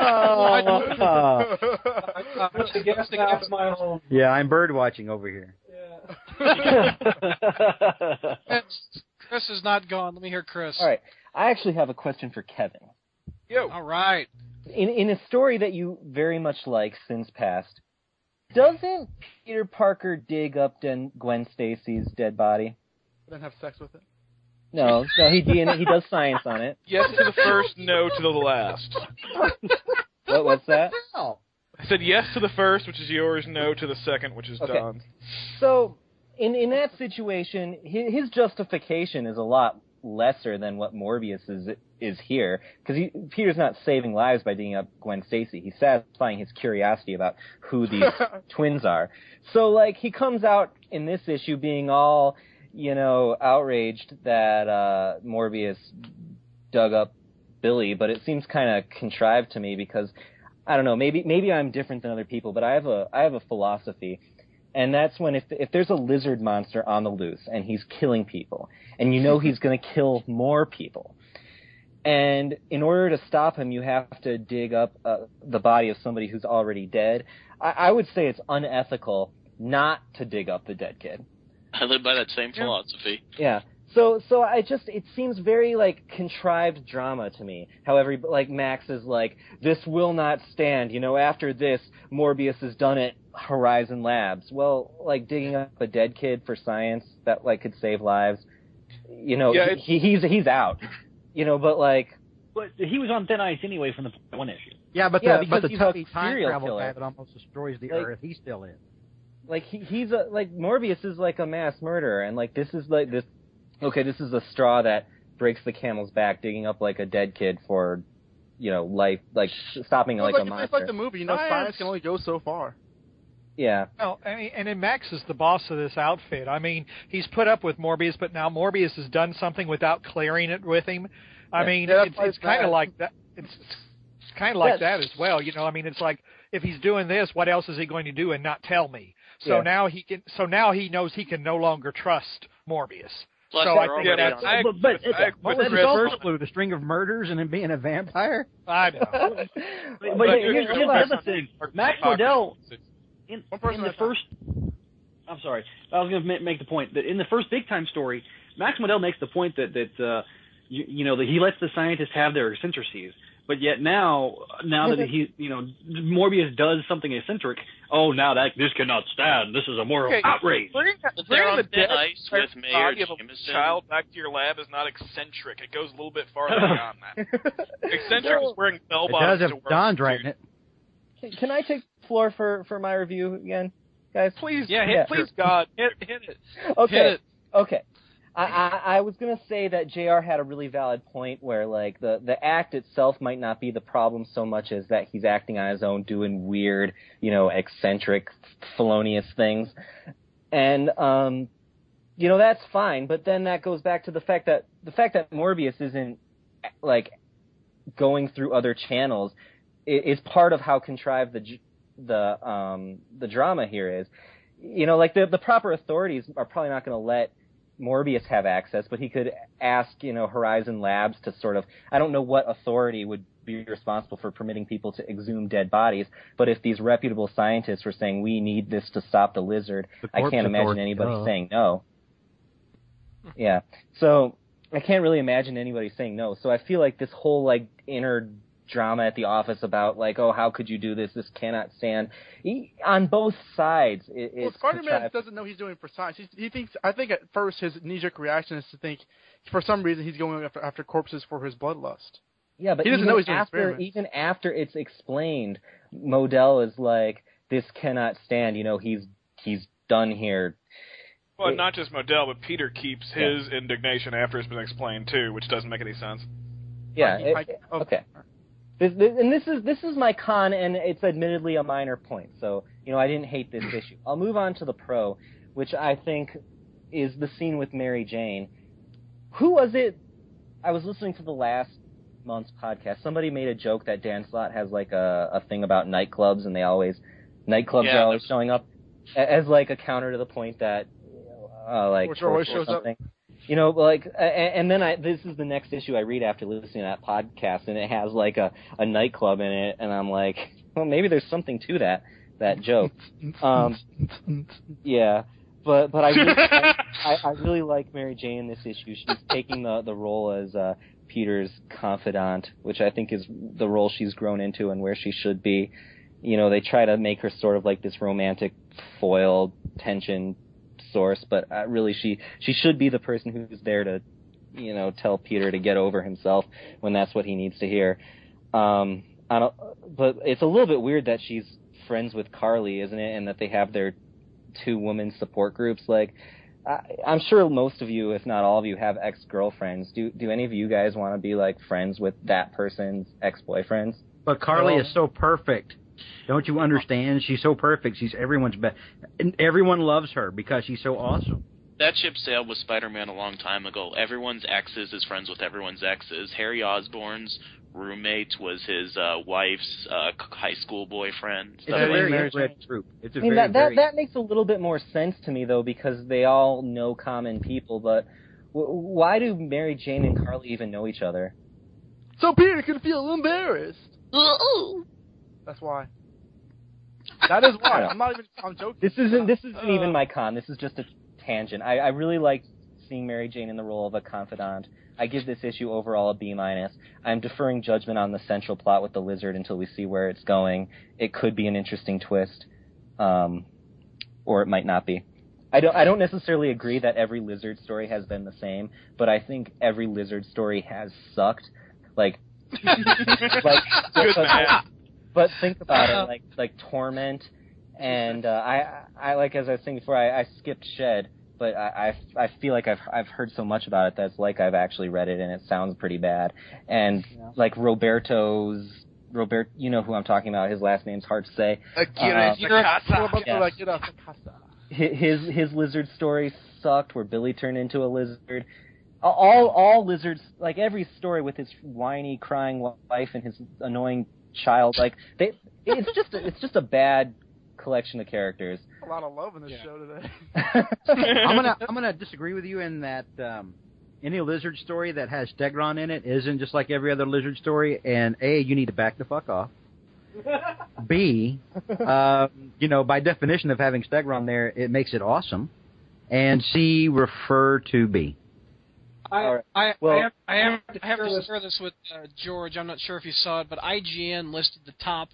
Oh, [laughs] uh, yeah, I'm bird watching over here. [laughs] Chris is not gone. Let me hear Chris. All right. I actually have a question for Kevin. Yo. All right. In in a story that you very much like since past, doesn't Peter Parker dig up Den- Gwen Stacy's dead body? Then have sex with it. No, no, he DNA, he does science on it. Yes to the first, no to the last. [laughs] What what's that? I said yes to the first, which is yours, no to the second, which is Okay. Don's. So, in in that situation, his, his justification is a lot lesser than what Morbius is is here because Peter's not saving lives by digging up Gwen Stacy. He's satisfying his curiosity about who these [laughs] twins are. So, like, he comes out in this issue being all, you know, outraged that uh, Morbius dug up Billy, but it seems kind of contrived to me because I don't know. Maybe maybe I'm different than other people, but I have a I have a philosophy, and that's when if if there's a lizard monster on the loose and he's killing people, and you know he's going to kill more people, and in order to stop him, you have to dig up uh, the body of somebody who's already dead. I, I would say it's unethical not to dig up the dead kid. I live by that same philosophy. Yeah. So so I just it seems very like contrived drama to me. However, like Max is like this will not stand. You know, after this, Morbius has done it. Horizon Labs. Well, like digging up a dead kid for science that like could save lives. You know, Yeah, he, he's he's out. You know, but like But he was on thin ice anyway from the one issue. Yeah, but Yeah, but because the he's time travel guy that almost destroys the Like- Earth, he's still in. Like he, he's a like Morbius is like a mass murderer, and like this is like this. Okay, this is the straw that breaks the camel's back, digging up like a dead kid for, you know, life, like stopping It's like, like, a it's like the movie, you know, Science. science can only go so far. yeah, Well, I mean, and then Max is the boss of this outfit. I mean, he's put up with Morbius, but now Morbius has done something without clearing it with him. I Yeah. mean, Yeah, it's, it's it's kind of like that. It's, it's kind of like Yeah. that as well. You know, I mean, it's like if he's doing this, what else is he going to do and not tell me? So Yeah. now he can. So now he knows he can no longer trust Morbius. Plus, So I think Yeah, that's- but I, But- but I, it- but was Chris- his first clue? The string of murders and him being a vampire? I know. [laughs] But, But but you're- here's, here's the right. other thing. Max Modell in, in the at a time. first. I'm sorry. I was going to make the point that in the first big time story, Max Modell makes the point that that uh, you, you know that he lets the scientists have their eccentricities, but yet now now that he you know Morbius does something eccentric, oh now that this cannot stand. This is a moral Okay. outrage. Bringing, they're bringing on the dead ice with Mayor body of a Jameson. child back to your lab is not eccentric. It goes a little bit farther [laughs] beyond that. Eccentric is wearing bell It bottoms does to work. Don's dude. writing it. Can- can I take the floor for for my review again, guys? Please, Yeah, hit- Yeah. please, God, hit, hit it. Okay. Hit it. Okay. I, I, I was gonna say that Jr. had a really valid point where like the the act itself might not be the problem so much as that he's acting on his own, doing weird, you know, eccentric, felonious things, and um, you know that's fine. But then that goes back to the fact that the fact that Morbius isn't like going through other channels is part of how contrived the the um the drama here is. You know, like the the proper authorities are probably not going to let Morbius have access, but he could ask, you know, Horizon Labs to sort of I don't know what authority would be responsible for permitting people to exhume dead bodies, but if these reputable scientists were saying we need this to stop the lizard, The I can't imagine anybody saying no. yeah. So I can't really imagine anybody saying no. So I feel like this whole like inner drama at the office about like, oh, how could you do this? This cannot stand. He, on both sides, it, Well, it's Spider-Man contrived. doesn't know he's doing it for science. He's, he thinks. I think at first his knee-jerk reaction is to think, for some reason, he's going after after corpses for his bloodlust. Yeah, but He doesn't even know he's doing after experiments. even after it's explained, Modell is like, this cannot stand. You know, he's he's done here. Well, It- not just Modell, but Peter keeps his indignation after it's been explained too, which doesn't make any sense. Yeah. I- it- I- oh, okay. This, this, and this is this is my con, and it's admittedly a minor point. So you know, I didn't hate this issue. I'll move on to the pro, which I think is the scene with Mary Jane. Who was it? I was listening to the last month's podcast. Somebody made a joke that Dan Slott has like a, a thing about nightclubs, and they always nightclubs Yeah, are always showing up as like a counter to the point that uh, like Which always or shows up. You know, like, and then I this is the next issue I read after listening to that podcast, and it has like a a nightclub in it, and I'm like, [laughs] well, maybe there's something to that that joke. Um, yeah, but but I really, I, I really like Mary Jane in this issue. She's taking the the role as uh, Peter's confidant, which I think is the role she's grown into and where she should be. You know, they try to make her sort of like this romantic foil tension source, but uh, really she she should be the person who's there to you know tell Peter to get over himself when that's what he needs to hear. Um, I don't, but it's a little bit weird that she's friends with Carly, isn't it? And that they have their two women support groups. Like, I, I'm sure most of you, if not all of you, have ex girlfriends. Do do any of you guys want to be like friends with that person's ex boyfriends? But Carly Well- is so perfect. Don't you understand? She's so perfect. She's everyone's best. And everyone loves her because she's so awesome. That ship sailed with Spider-Man a long time ago. Everyone's exes is friends with everyone's exes. Harry Osborn's roommate was his uh, wife's uh, high school boyfriend. It's a like very Mary inbred Jane. It's a I mean, very, that, that very that makes a little bit more sense to me though, because they all know common people. But w- why do Mary Jane and Carly even know each other? So Peter can feel embarrassed. That's why. That is why. I'm not even. I'm joking. This isn't this isn't Uh, even my con. This is just a tangent. I, I really like seeing Mary Jane in the role of a confidant. I give this issue overall a B minus. I'm deferring judgment on the central plot with the lizard until we see where it's going. It could be an interesting twist, um, or it might not be. I don't I don't necessarily agree that every lizard story has been the same, but I think every lizard story has sucked. Like [laughs] like Good but, man. But think about it, like like torment, and uh, I I like as I was saying before, I, I skipped Shed, but I, I I feel like I've I've heard so much about it that it's like I've actually read it and it sounds pretty bad, and like Roberto's Robert, you know who I'm talking about. His last name's hard to say. Aguirre Uh, Sacasa. What Yeah. about like, get off the casa? Hi- His his lizard story sucked, where Billy turned into a lizard. All all lizards, like every story with his whiny, crying wife and his annoying child, like they, [laughs] it's just a, it's just a bad collection of characters. A lot of love in this Yeah. show today. [laughs] I'm gonna I'm gonna disagree with you in that um, any lizard story that has Stegron in it isn't just like every other lizard story. And a, you need to back the fuck off. B, um, you know, by definition of having Stegron there, it makes it awesome. And C, refer to B. I, All right. I, Well- I have, I have, I have to share this with uh, George. I'm not sure if you saw it, but IGN listed the top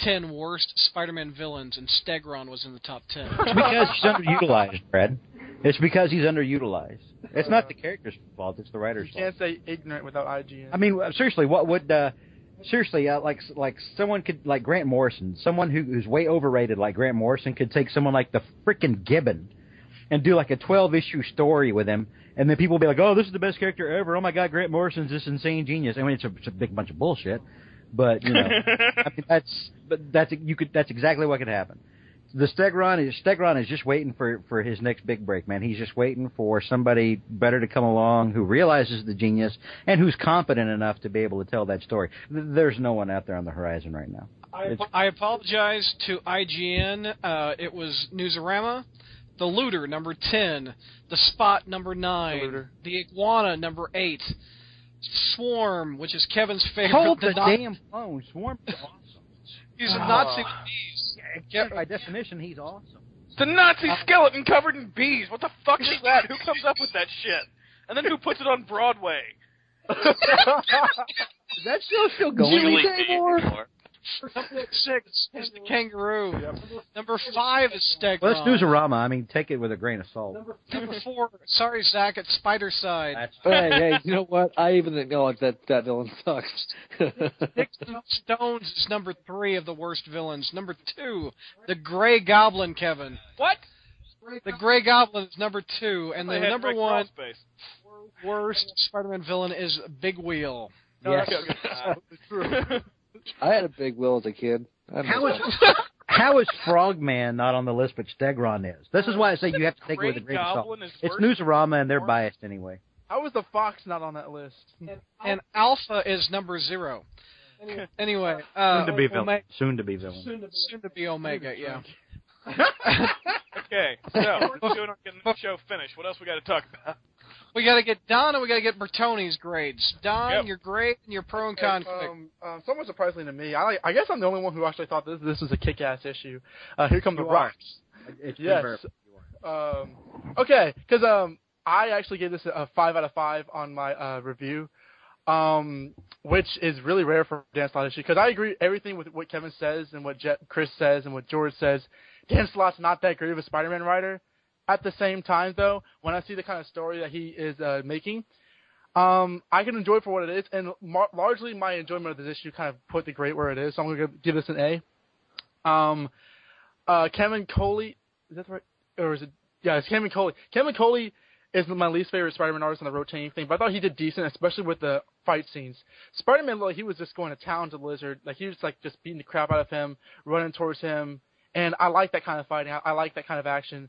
ten worst Spider-Man villains, and Stegron was in the top ten. It's because he's underutilized, Fred. It's because he's underutilized. It's not the character's fault; it's the writer's You fault. can't say ignorant without IGN. I mean, uh, seriously, what would uh, seriously uh, like like someone could like Grant Morrison, someone who, who's way overrated like Grant Morrison could take someone like the freaking Gibbon and do like a 12 issue story with him, and then people will be like, "Oh, this is the best character ever! Oh my God, Grant Morrison's this insane genius." I mean, it's a, it's a big bunch of bullshit, but you know, [laughs] I mean, that's but that's you could that's exactly what could happen. The Stegron is Stegron is just waiting for for his next big break, man. He's just waiting for somebody better to come along who realizes the genius and who's competent enough to be able to tell that story. There's no one out there on the horizon right now. I, I apologize to IGN. Uh, it was Newsarama, the Looter number ten, the Spot number nine, The the Iguana number eight, Swarm, which is Kevin's favorite. Hold the Na- damn phone. Swarm is awesome. He's a. Nazi ah. with these. Yeah, by definition, he's awesome. The Nazi uh, skeleton covered in bees. What the fuck is [laughs] that? Who comes up with that shit? And then who puts it on Broadway? [laughs] Is that show still going Usually anymore? anymore. Number [laughs] six is the kangaroo. Number five is Stegron. Well, that's Newsarama. I mean, take it with a grain of salt. Number [laughs] four, sorry Zach, it's Spidercide. That's hey, hey, you know what? I even acknowledge that that villain sucks. Dixon [laughs] Stones is number three of the worst villains. Number two, the Gray Goblin, Kevin. What? The Gray Goblin is number two, and the number one worst Spider-Man villain is Big Wheel. No, Yes. that's good. I had a big will as a kid. I How miss is that. [laughs] how is Frogman not on the list, but Stegron is? This is why I say you have to take it with a grain of salt. It's worse. Newsarama, and they're biased anyway. How is the Fox not on that list? And Alpha is number zero. Anyway, [laughs] uh, Soon to be villain. Omega, Soon to be villain. soon to be Omega, yeah. [laughs] Okay, so let's go on getting the show finished. What else we got to talk about? We got to get Don and we got to get Bertoni's grades. Don, Yep. your grade and your pro and con quick. Um, um, somewhat surprisingly to me, I I guess I'm the only one who actually thought this this was a kick-ass issue. Uh, here come the You are. rocks. It's Yes. Um, okay, because um, I actually gave this a, a five out of five on my uh, review, um, which is really rare for Dance Dan Slott issue. Because I agree everything with what Kevin says and what Jet, Chris says and what George says. Dan Slott's not that great of a Spider-Man writer. At the same time, though, when I see the kind of story that he is uh, making, um, I can enjoy it for what it is, and mar- largely my enjoyment of this issue kind of put the grade where it is. So I'm going to give this an A. Um, uh, Kevin Coley, is that right? Or is it? Yeah, it's Kevin Coley. Kevin Coley is my least favorite Spider-Man artist on the rotating thing, but I thought he did decent, especially with the fight scenes. Spider-Man, like he was just going to town to Lizard, like he was like just beating the crap out of him, running towards him, and I like that kind of fighting. I, I like that kind of action.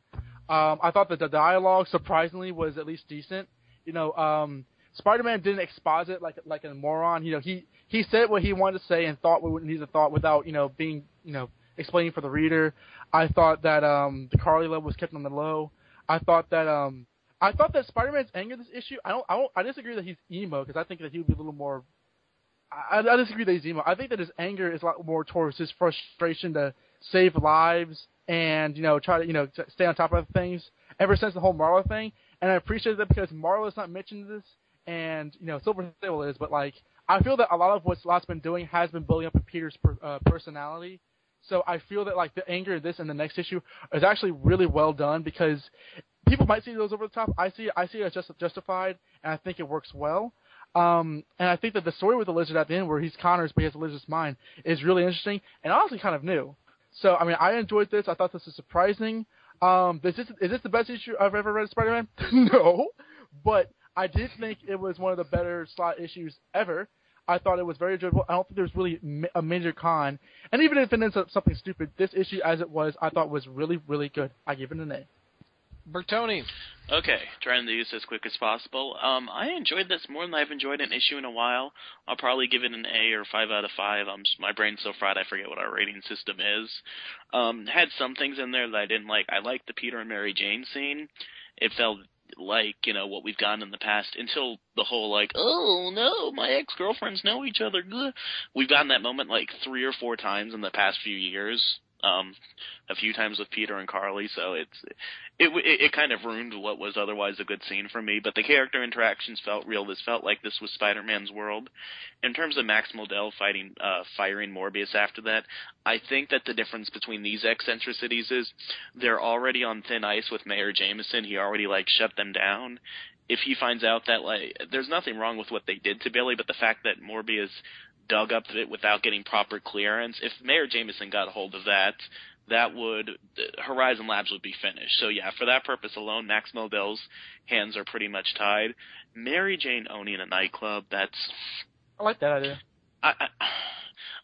Um, I thought that the dialogue surprisingly was at least decent. You know, um, Spider-Man didn't exposit like like a moron. You know, he he said what he wanted to say and thought what he thought without you know being you know explaining for the reader. I thought that um, the Carly level was kept on the low. I thought that um, I thought that Spider-Man's anger this issue. I don't I don't I disagree that he's emo because I think that he would be a little more. I, I disagree that he's emo. I think that his anger is a lot more towards his frustration to save lives and you know try to you know stay on top of things ever since the whole Marla thing. And I appreciate that because Marla's not mentioned this, and you know Silver Sable is, but like I feel that a lot of what Slott's been doing has been building up in Peter's per, uh, personality. So I feel that like the anger in this and the next issue is actually really well done because people might see those over the top. I see I see it as just justified, and I think it works well. Um, and I think that the story with the lizard at the end, where he's Connors but he has a lizard's mind, is really interesting and honestly kind of new. So I mean, I enjoyed this. I thought this was surprising. Um, is this is this the best issue I've ever read of Spider-Man? [laughs] no, but I did think it was one of the better Slott issues ever. I thought it was very enjoyable. I don't think there's really a major con, and even if it ends up something stupid, this issue as it was, I thought was really really good. I give it an A. Bertoni. Okay, trying to use as quick as possible. Um, I enjoyed this more than I've enjoyed an issue in a while. I'll probably give it an A or five out of five. I'm my brain's so fried I forget what our rating system is. Um, had some things in there that I didn't like. I liked the Peter and Mary Jane scene. It felt like you know what we've gotten in the past until the whole like oh no my ex girlfriends know each other we've gotten that moment like three or four times in the past few years um a few times with Peter and Carly so it's it it, it kind of ruined what was otherwise a good scene for me but the character interactions felt real this felt like this was Spider-Man's world in terms of Max Modell fighting uh firing Morbius after that I think that the difference between these eccentricities is they're already on thin ice with Mayor Jameson. He already like shut them down. If he finds out that like there's nothing wrong with what they did to Billy, but the fact that Morbius dug up it without getting proper clearance, if Mayor Jameson got a hold of that, that would Horizon Labs would be finished. So yeah, for that purpose alone, Max Modell's hands are pretty much tied. Mary Jane owning a nightclub, that's I like that idea. I, I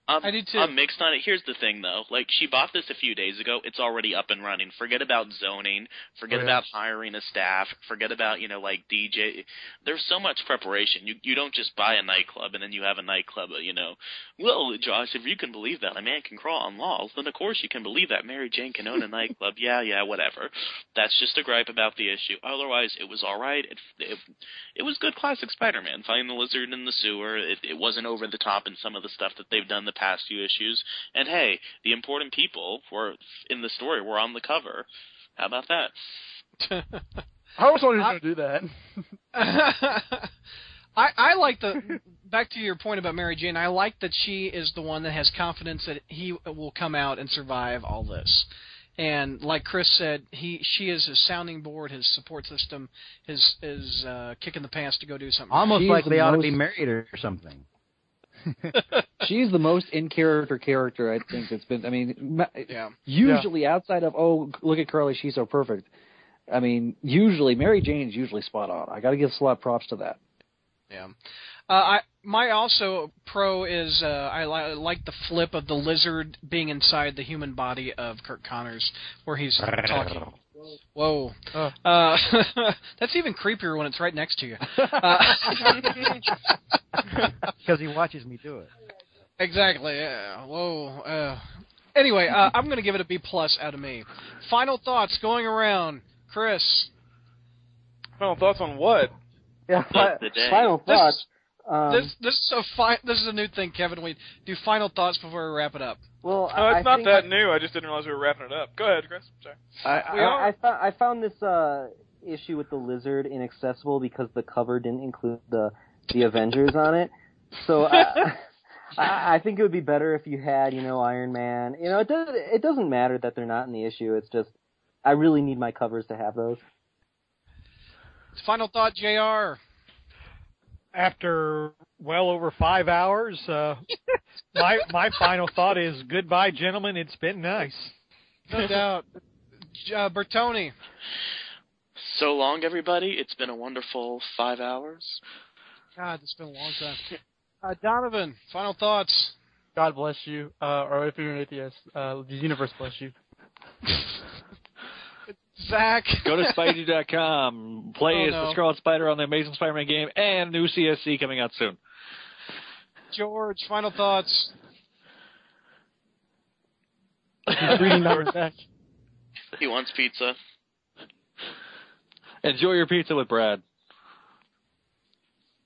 I'm, I do too. I'm mixed on it. Here's the thing, though. Like, she bought this a few days ago. It's already up and running. Forget about zoning. Forget Oh, yeah. about hiring a staff. Forget about, you know, like DJ. There's so much preparation. You you don't just buy a nightclub and then you have a nightclub. uh, You know, well, Josh, if you can believe that a man can crawl on walls, then of course you can believe that Mary Jane can own a nightclub. Yeah, yeah, whatever. That's just a gripe about the issue. Otherwise, it was all right. It it, it was good classic Spider-Man. Finding the lizard in the sewer. It, it wasn't over the top in some of the stuff that they've done the past few issues. And hey, the important people were in the story were on the cover. How about that? [laughs] I was wondering who's going to do that. [laughs] I I like the back to your point about Mary Jane. I like that she is the one that has confidence that he will come out and survive all this. And like Chris said, he she is his sounding board, his support system, his his uh, kick in the pants to go do something. Almost She's like the they ought to be married or something. [laughs] She's the most in character character I think it's been. I mean, Yeah. usually outside of oh look at Carly, she's so perfect. I mean, usually Mary Jane's usually spot on. I got to give a lot of props to that. Yeah. Uh, I my also pro is uh, I, li- I like the flip of the lizard being inside the human body of Curt Connors, where he's talking. [laughs] Whoa. Oh. Uh, [laughs] that's even creepier when it's right next to you. Uh, [laughs] Because he watches me do it. exactly. Yeah. Whoa. Uh, anyway, uh, I'm going to give it a B plus out of me. Final thoughts going around. Chris. Final thoughts on what? Yeah, Fuck the day. final This- thoughts. Um, this this is a fi- this is a new thing, Kevin. We do final thoughts before we wrap it up. Well, No, I, it's not think that new. I just didn't realize we were wrapping it up. Go ahead, Chris. Sorry. I, I, are. I, found, I found this uh, issue with the lizard inaccessible because the cover didn't include the the Avengers on it. So I, [laughs] I, I think it would be better if you had, you know, Iron Man. You know, it does it doesn't matter that they're not in the issue. It's just I really need my covers to have those. Final thought, Jr. After well over five hours, uh, [laughs] my my final thought is goodbye, gentlemen. It's been nice. No [laughs] doubt. Uh, Bertoni. So long, everybody. It's been a wonderful five hours. God, it's been a long time. Uh, Donovan, final thoughts. God bless you, uh, or if you're an atheist, uh, the universe bless you. [laughs] Zach. Go to [laughs] Spidey.com. Play Oh, as no. the Scarlet Spider on the Amazing Spider-Man game, and new CSC coming out soon. George, final thoughts. He's reading numbers back. [laughs] He wants pizza. Enjoy your pizza with Brad.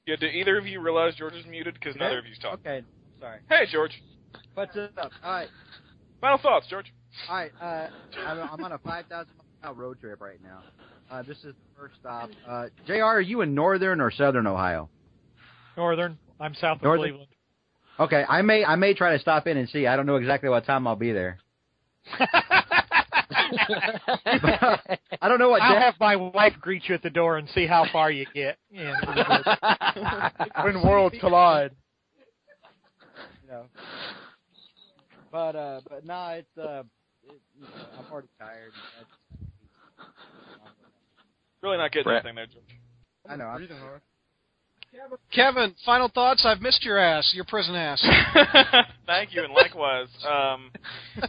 Yeah, do either of you realize George is muted? Because neither of you's talking. Okay, sorry. Hey, George. What's up? All right, Final thoughts, George. all right. Uh, I'm, I'm on a 5,000 mile road trip right now. Uh, this is the first stop. Uh, Jr., are you in northern or southern Ohio? Northern. I'm south of Northern? Cleveland. Okay, I may I may try to stop in and see. I don't know exactly what time I'll be there. [laughs] [laughs] I don't know what. I'll have my wife greet you at the door and see how far you get. Yeah. [laughs] when worlds collide. you know. But uh, but no, it's uh, it, you know, I'm already tired. Really not getting Brett. anything there, George. I know. I'm, Breathing hard. Kevin, final thoughts. I've missed your ass, your prison ass. [laughs] Thank you, and likewise. Um,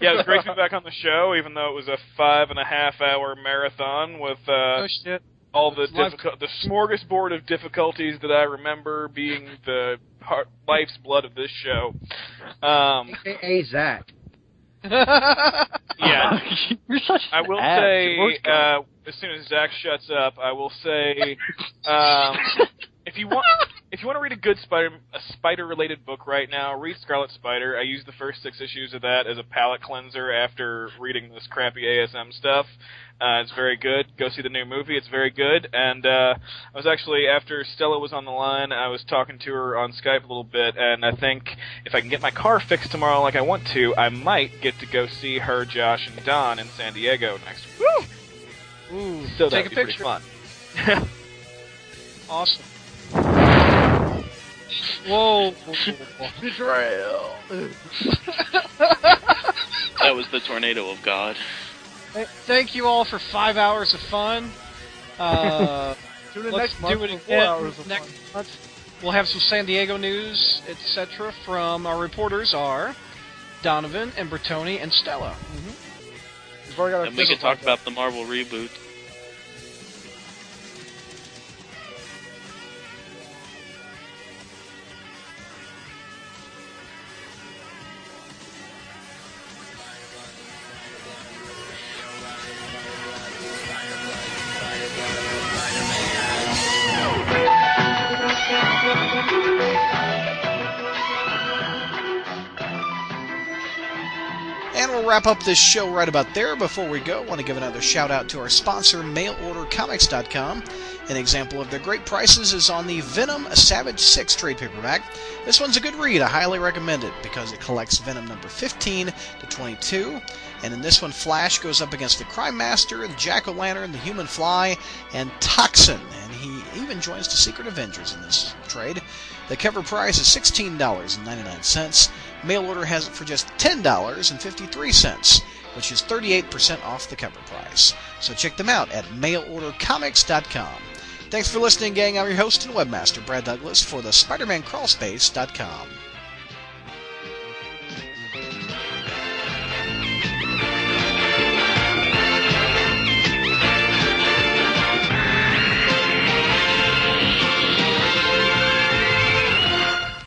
yeah, it was great to be back on the show, even though it was a five and a half hour marathon with uh, oh shit. all the difficult, the smorgasbord of difficulties that I remember being the heart, life's blood of this show. Um, AKA Zach. [laughs] yeah, [laughs] You're such I will ass. say uh, as soon as Zach shuts up, I will say [laughs] um, if you want if you want to read a good spider a spider related book right now, read Scarlet Spider. I used the first six issues of that as a palate cleanser after reading this crappy ASM stuff. Uh, it's very good. Go see the new movie. It's very good. And uh, I was actually after Stella was on the line, I was talking to her on Skype a little bit, and I think if I can get my car fixed tomorrow like I want to, I might get to go see her, Josh, and Don in San Diego next week. Ooh, So take a be pretty picture. fun. [laughs] Awesome. Whoa. Betrayal. [laughs] That was the tornado of God. Thank you all for five hours of fun. Uh, [laughs] Tune in let's next month do it for four hours of next fun. month. We'll have some San Diego news, etc. from our reporters are Donovan and Bertoni and Stella. We've already got our And we can talk about the Marvel reboot. Wrap up this show right about there. Before we go, I want to give another shout out to our sponsor, MailOrderComics.com. An example of their great prices is on the Venom Savage 6 trade paperback. This one's a good read. I highly recommend it because it collects Venom number 15 to 22. And in this one, Flash goes up against the Crime Master, the Jack O' Lantern, the Human Fly, and Toxin. And he even joins the Secret Avengers in this trade. The cover price is $16.99. Mail order has it for just $10.53, which is 38% off the cover price. So check them out at mailordercomics.com. Thanks for listening, gang. I'm your host and webmaster, Brad Douglas, for the SpiderManCrawlspace.com.